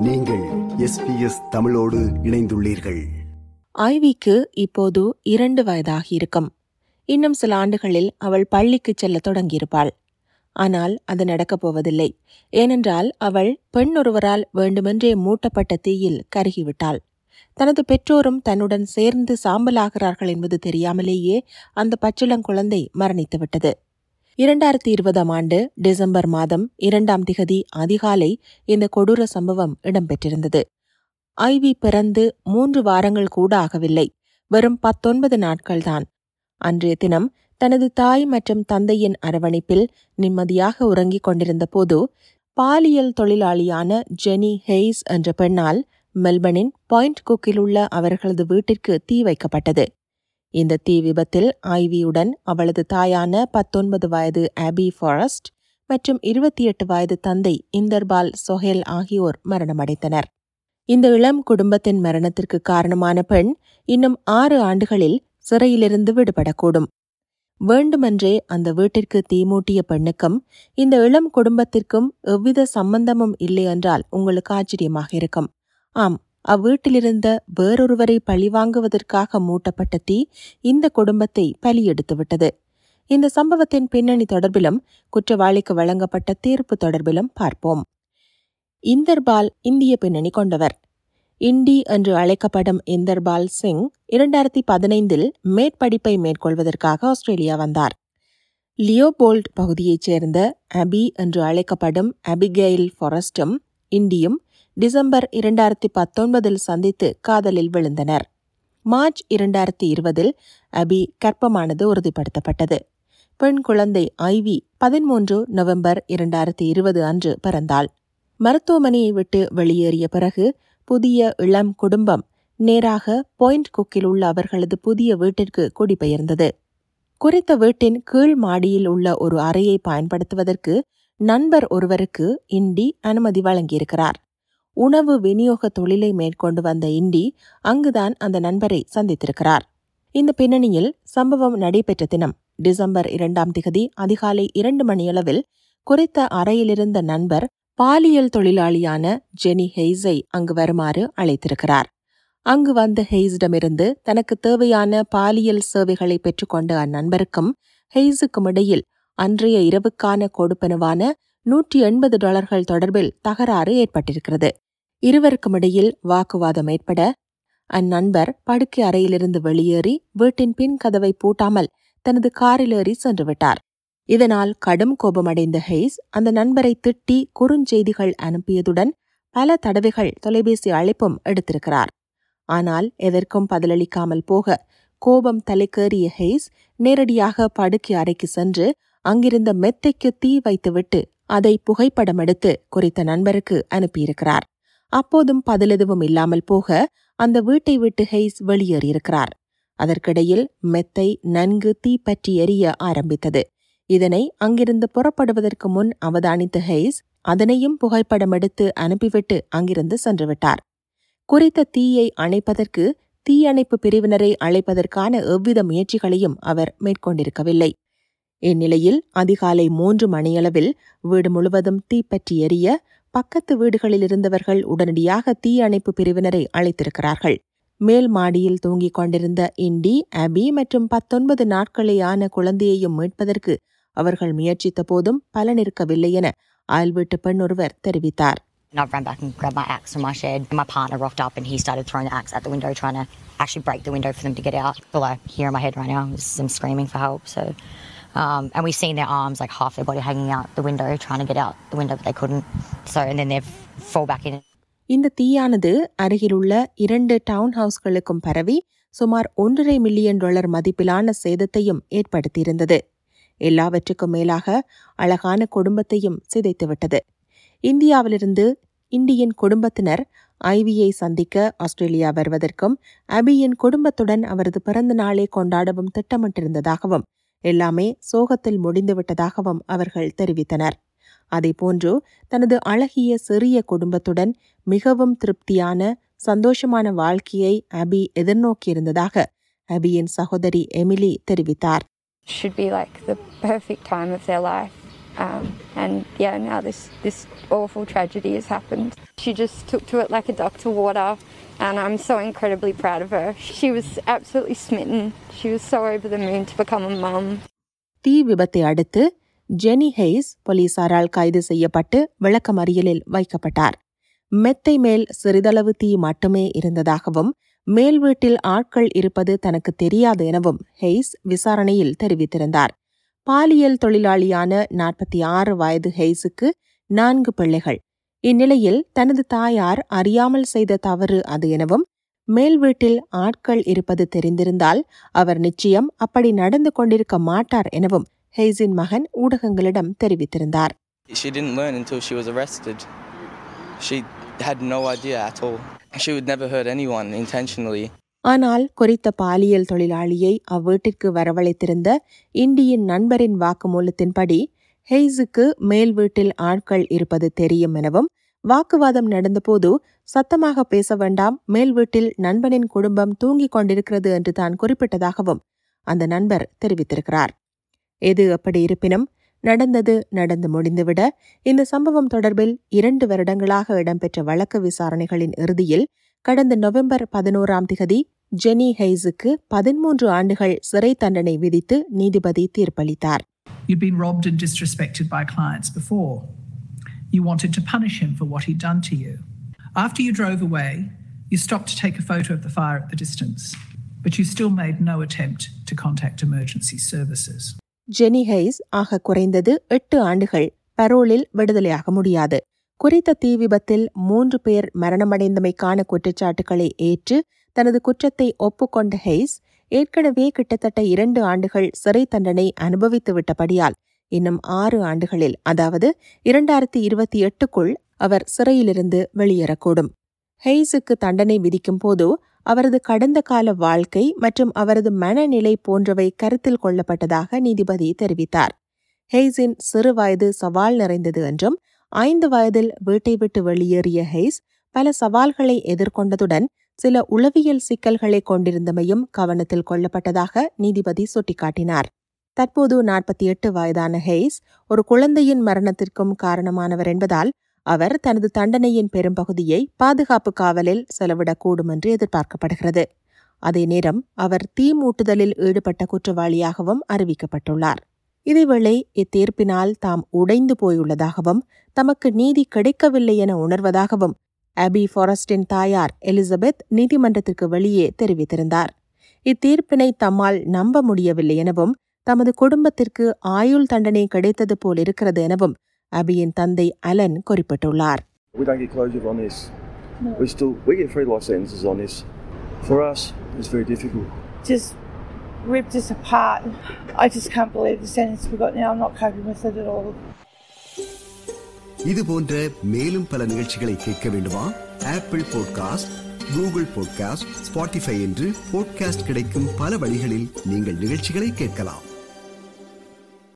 நீங்கள் எஸ்பிஎஸ் தமிழோடு இணைந்துள்ளீர்கள். ஐவிக்கு இப்போது இரண்டு வயதாகி இருக்கும். இன்னும் சில ஆண்டுகளில் அவள் பள்ளிக்கு செல்ல தொடங்கியிருப்பாள். ஆனால் அது நடக்கப் போவதில்லை. ஏனென்றால் அவள் பெண் ஒருவரால் வேண்டுமென்றே மூட்டப்பட்ட தீயில் கருகிவிட்டாள். தனது பெற்றோரும் தன்னுடன் சேர்ந்து சாம்பலாகிறார்கள் என்பது தெரியாமலேயே அந்த பச்சிளங்குழந்தை மரணித்துவிட்டது. இரண்டாயிரத்தி இருபதாம் ஆண்டு டிசம்பர் மாதம் இரண்டாம் திகதி அதிகாலை இந்த கொடூர சம்பவம் இடம்பெற்றிருந்தது. ஐவி பிறந்து மூன்று வாரங்கள் கூட ஆகவில்லை. வெறும் பத்தொன்பது நாட்கள்தான் அன்றைய தினம் தனது தாய் மற்றும் தந்தையின் அரவணைப்பில் நிம்மதியாக உறங்கிக் கொண்டிருந்த போது பாலியல் தொழிலாளியான ஜெனி ஹெய்ஸ் என்ற பெண்ணால் மெல்பனின் பாயிண்ட் குக்கில் உள்ள அவர்களது வீட்டிற்கு தீ வைக்கப்பட்டது. இந்த தீ விபத்தில் ஐவியுடன் அவளது தாயான பத்தொன்பது வயது ஆபி ஃபாரஸ்ட் மற்றும் இருபத்தி எட்டு வயது தந்தை இந்தர்பால் சொஹேல் ஆகியோர் மரணமடைந்தனர். இந்த இளம் குடும்பத்தின் மரணத்திற்கு காரணமான பெண் இன்னும் ஆறு ஆண்டுகளில் சிறையிலிருந்து விடுபடக்கூடும். வேண்டுமென்றே அந்த வீட்டிற்கு தீமூட்டிய பெண்ணுக்கும் இந்த இளம் குடும்பத்திற்கும் எவ்வித சம்பந்தமும் இல்லை என்றால் உங்களுக்கு ஆச்சரியமாக இருக்கும். ஆம் அவ்வீட்டிலிருந்த வேறொருவரை பழிவாங்குவதற்காக மூட்டப்பட்ட தீ இந்த குடும்பத்தை பலியெடுத்துவிட்டது இந்த சம்பவத்தின் பின்னணி தொடர்பிலும் குற்றவாளிக்கு வழங்கப்பட்ட தீர்ப்பு தொடர்பிலும் பார்ப்போம். இந்தர்பால் இந்திய பின்னணி கொண்டவர். இண்டி என்று அழைக்கப்படும் இந்தர்பால் சிங் இரண்டாயிரத்தி பதினைந்தில் மேற்படிப்பை மேற்கொள்வதற்காக ஆஸ்திரேலியா வந்தார். லியோபோல்ட் பகுதியைச் சேர்ந்த அபி என்று அழைக்கப்படும் அபிகெயில் ஃபாரஸ்டும் இண்டியும் டிசம்பர் இரண்டாயிரத்தி பத்தொன்பதில் சந்தித்து காதலில் விழுந்தனர். மார்ச் இரண்டாயிரத்தி இருபதில் அபி கற்பமானது உறுதிப்படுத்தப்பட்டது. பெண் குழந்தை ஐவி பதிமூன்று நவம்பர் இரண்டாயிரத்தி இருபது அன்று பிறந்தாள். மருத்துவமனையை விட்டு வெளியேறிய பிறகு புதிய இளம் குடும்பம் நேராக பாயிண்ட் குக்கில் உள்ள அவர்களது புதிய வீட்டிற்கு குடிபெயர்ந்தது. குறித்த வீட்டின் கீழ் மாடியில் உள்ள ஒரு அறையை பயன்படுத்துவதற்கு நண்பர் ஒருவருக்கு இண்டி அனுமதி வழங்கியிருக்கிறார். உணவு விநியோக தொழிலை மேற்கொண்டு வந்த இண்டி அங்குதான் அந்த நண்பரை சந்தித்திருக்கிறார். இந்த பின்னணியில் சம்பவம் நடைபெற்ற தினம் டிசம்பர் இரண்டாம் திகதி அதிகாலை இரண்டு மணியளவில் குறித்த அறையிலிருந்த நண்பர் பாலியல் தொழிலாளியான ஜெனி ஹெய்ஸை அங்கு வருமாறு அழைத்திருக்கிறார். அங்கு வந்த ஹெய்ஸிடமிருந்து தனக்கு தேவையான பாலியல் சேவைகளை பெற்றுக்கொண்ட அந்நண்பருக்கும் ஹெய்ஸுக்கும் இடையில் அன்றைய இரவுக்கான கொடுப்பனவான நூற்றி எண்பது டாலர்கள் தொடர்பில் தகராறு ஏற்பட்டிருக்கிறது. இருவருக்கும் இடையில் வாக்குவாதம் ஏற்பட அந்நண்பர் படுக்கை அறையிலிருந்து வெளியேறி வீட்டின் பின் கதவை பூட்டாமல் தனது காரில் ஏறி சென்று விட்டார் இதனால் கடும் கோபமடைந்த ஹெய்ஸ் அந்த நண்பரை திட்டி குறுஞ்செய்திகள் அனுப்பியதுடன் பல தடவைகள் தொலைபேசி அழைப்பும் எடுத்திருக்கிறார். ஆனால் எதற்கும் பதிலளிக்காமல் போக கோபம் தலைக்கேறிய ஹெய்ஸ் நேரடியாக படுக்கை அறைக்கு சென்று அங்கிருந்த மெத்தைக்கு தீ வைத்துவிட்டு அதை புகைப்படம் எடுத்து குறித்த நண்பருக்கு அனுப்பியிருக்கிறார். அப்போதும் பதிலெதுவும் இல்லாமல் போக அந்த வீட்டை விட்டு ஹெய்ஸ் வெளியேறியிருக்கிறார். அதற்கிடையில் மெத்தை நன்கு தீப்பற்றி எரிய ஆரம்பித்தது. இதனை அங்கிருந்து புறப்படுவதற்கு முன் அவதானித்த ஹெய்ஸ் அதனையும் புகைப்படம் எடுத்து அனுப்பிவிட்டு அங்கிருந்து சென்றுவிட்டார். குறித்த தீயை அணைப்பதற்கு தீயணைப்பு பிரிவினரை அழைப்பதற்கான எவ்வித முயற்சிகளையும் அவர் மேற்கொண்டிருக்கவில்லை. இந்நிலையில் அதிகாலை மூன்று மணியளவில் வீடு முழுவதும் தீப்பற்றி எரிய பக்கத்து வீடுகளில் இருந்தவர்கள் உடனடியாக தீயணைப்பு பிரிவினரை அழைத்திருக்கிறார்கள் மேல் மாடியில் தூங்கிக் கொண்டிருந்த இண்டி அபி மற்றும் பத்தொன்பது நாட்களேயான குழந்தையையும் மீட்பதற்கு அவர்கள் முயற்சித்த போதும் பலனிருக்கவில்லை என அயல்வீட்டு பெண் ஒருவர் தெரிவித்தார் And I ran back and grabbed my axe from my shed. My partner rocked up and he started throwing the axe at the window, trying to actually break the window for them to get out. All I hear in my head right now is them screaming for help. So, um, and we've seen their arms, like half their body hanging out the window, trying to get out the window, but they couldn't. So, and then they fall back in. இந்த தீயானது அருகிலுள்ள இரண்டு down ஹவுஸ்களுக்கும் பரவி சுமார் ஒன்றரை million dollar மதிப்பிலான சேதத்தையும் ஏற்படுத்தியிருந்தது எல்லாவற்றுக்கும் மேலாக அழகான குடும்பத்தையும் சிதைத்துவிட்டது இந்தியாவிலிருந்து இந்தியன் குடும்பத்தினர் ஐவியை சந்திக்க ஆஸ்திரேலியா வருவதற்கும் அபியின் குடும்பத்துடன் அவரது பிறந்த நாளை கொண்டாடவும் திட்டமிட்டிருந்ததாகவும் எல்லாமே சோகத்தில் முடிந்துவிட்டதாகவும் அவர்கள் தெரிவித்தனர் அதேபோன்று தனது அழகிய சிறிய குடும்பத்துடன் மிகவும் திருப்தியான சந்தோஷமான வாழ்க்கையை அபி எதிர்நோக்கியிருந்ததாக அபியின் சகோதரி எமிலி தெரிவித்தார் should be like the perfect time of their life. Um, and yeah, now this, this awful tragedy has happened. She just took to it like a duck to water, and I'm so incredibly proud of her. She was absolutely smitten. She was so over the moon to become a mum. தீ விபத்தை அடுத்து Jenny ஹெய்ஸ் போலீசாரால் கைது செய்யப்பட்டு விளக்கமறியலில் வைக்கப்பட்டார் மெத்தை மேல் சிறிதளவு தீ மட்டுமே இருந்ததாகவும் மேல் வீட்டில் ஆட்கள் இருப்பது தனக்கு தெரியாது எனவும் ஹெய்ஸ் விசாரணையில் தெரிவித்திருந்தார் பாலியல் தொழிலாளியான நாற்பத்தி ஆறு வயது ஹெய்ஸுக்கு நான்கு பிள்ளைகள் இந்நிலையில் தனது தாயார் அறியாமல் செய்த தவறு அது எனவும் மேல் வீட்டில் ஆட்கள் இருப்பது தெரிந்திருந்தால் அவர் நிச்சயம் அப்படி நடந்து கொண்டிருக்க மாட்டார் எனவும் ஹெய்ஸின் மகன் ஊடகங்களிடம் தெரிவித்திருந்தார் She didn't learn until she was arrested. She had no idea at all. She would never hurt anyone intentionally. ஆனால் குறித்த பாலியல் தொழிலாளியை அவ்வீட்டிற்கு வரவழைத்திருந்த இண்டியின் நண்பரின் வாக்குமூலத்தின்படி ஹெய்ஸுக்கு மேல் வீட்டில் ஆட்கள் இருப்பது தெரியும் எனவும் வாக்குவாதம் நடந்தபோது சத்தமாக பேச வேண்டாம் மேல் வீட்டில் நண்பனின் குடும்பம் தூங்கிக் கொண்டிருக்கிறது என்று தான் குறிப்பிட்டதாகவும் அந்த நண்பர் தெரிவித்திருக்கிறார். எது அப்படி இருப்பினும் நடந்தது நடந்து முடிந்துவிட இந்த சம்பவம் தொடர்பில் இரண்டு வருடங்களாக இடம்பெற்ற வழக்கு விசாரணைகளின் இறுதியில் கடந்த நவம்பர் பதினோராம் திகதி ஜெனி ஹெய்ஸுக்கு பதிமூன்று ஆண்டுகள் சிறை தண்டனை விதித்து நீதிபதி தீர்ப்பளித்தார் You'd been robbed and disrespected by clients before. You wanted to punish him for what he'd done to you. After you drove away, you stopped to take a photo of the fire at the distance, but you still made no attempt to contact emergency services. Jenny Hayes ஆக குறைந்தது எட்டு ஆண்டுகள் பரோலில் விடுதலையாக முடியாது குறித்த தீ விபத்தில் மூன்று பேர் மரணமடைந்தமைக்கான குற்றச்சாட்டுகளை ஏற்று தனது குற்றத்தை ஒப்புக்கொண்ட ஹெய்ஸ் ஏற்கனவே கிட்டத்தட்ட இரண்டு ஆண்டுகள் சிறை தண்டனை அனுபவித்து விட்டபடியால் இன்னும் ஆறு ஆண்டுகளில் அதாவது இரண்டாயிரத்தி இருபத்தி எட்டுக்குள் அவர் சிறையிலிருந்து வெளியேறக்கூடும். ஹெய்ஸுக்கு தண்டனை விதிக்கும் போது அவரது கடந்த கால வாழ்க்கை மற்றும் அவரது மனநிலை போன்றவை கருத்தில் கொள்ளப்பட்டதாக நீதிபதி தெரிவித்தார். ஹெய்ஸின் சிறு வயது சவால் நிறைந்தது என்றும் ஐந்து வயதில் வீட்டை விட்டு வெளியேறிய ஹெய்ஸ் பல சவால்களை எதிர்கொண்டதுடன் சில உளவியல் சிக்கல்களை கொண்டிருந்தமையும் கவனத்தில் கொள்ளப்பட்டதாக நீதிபதி சுட்டிக்காட்டினார். தற்போது நாற்பத்தி எட்டு வயதான ஹெய்ஸ் ஒரு குழந்தையின் மரணத்திற்கும் காரணமானவர் என்பதால் அவர் தனது தண்டனையின் பெரும்பகுதியை பாதுகாப்பு காவலில் செலவிடக்கூடும் என்று எதிர்பார்க்கப்படுகிறது. அதே நேரம் அவர் தீ மூட்டுதலில் ஈடுபட்ட குற்றவாளியாகவும் அறிவிக்கப்பட்டுள்ளார். இதேவேளை இத்தீர்ப்பினால் தாம் உடைந்து போயுள்ளதாகவும் தமக்கு நீதி கிடைக்கவில்லை என உணர்வதாகவும் அபி ஃபாரஸ்டின் தாயார் எலிசபெத் நீதிமன்றத்திற்கு வெளியே தெரிவித்திருந்தார் இத்தீர்ப்பினை தம்மால் நம்ப முடியவில்லை எனவும் தமது குடும்பத்திற்கு ஆயுள் தண்டனை கிடைத்தது போல் இருக்கிறது எனவும் அபியின் தந்தை அலன் குறிப்பிட்டுள்ளார் We don't get closure on this. We still we get three life sentences on this. For us, it's very difficult. just ripped us apart. I just can't believe the sentence we got now. I'm not coping with it at all. இது போன்ற மேலும் பல நிகழ்ச்சிகளை கேட்க வேண்டுமா Apple podcast Google podcast Spotify என்று podcast கிடைக்கும் பல வழிகளில் நீங்கள் நிகழ்ச்சிகளை கேட்கலாம்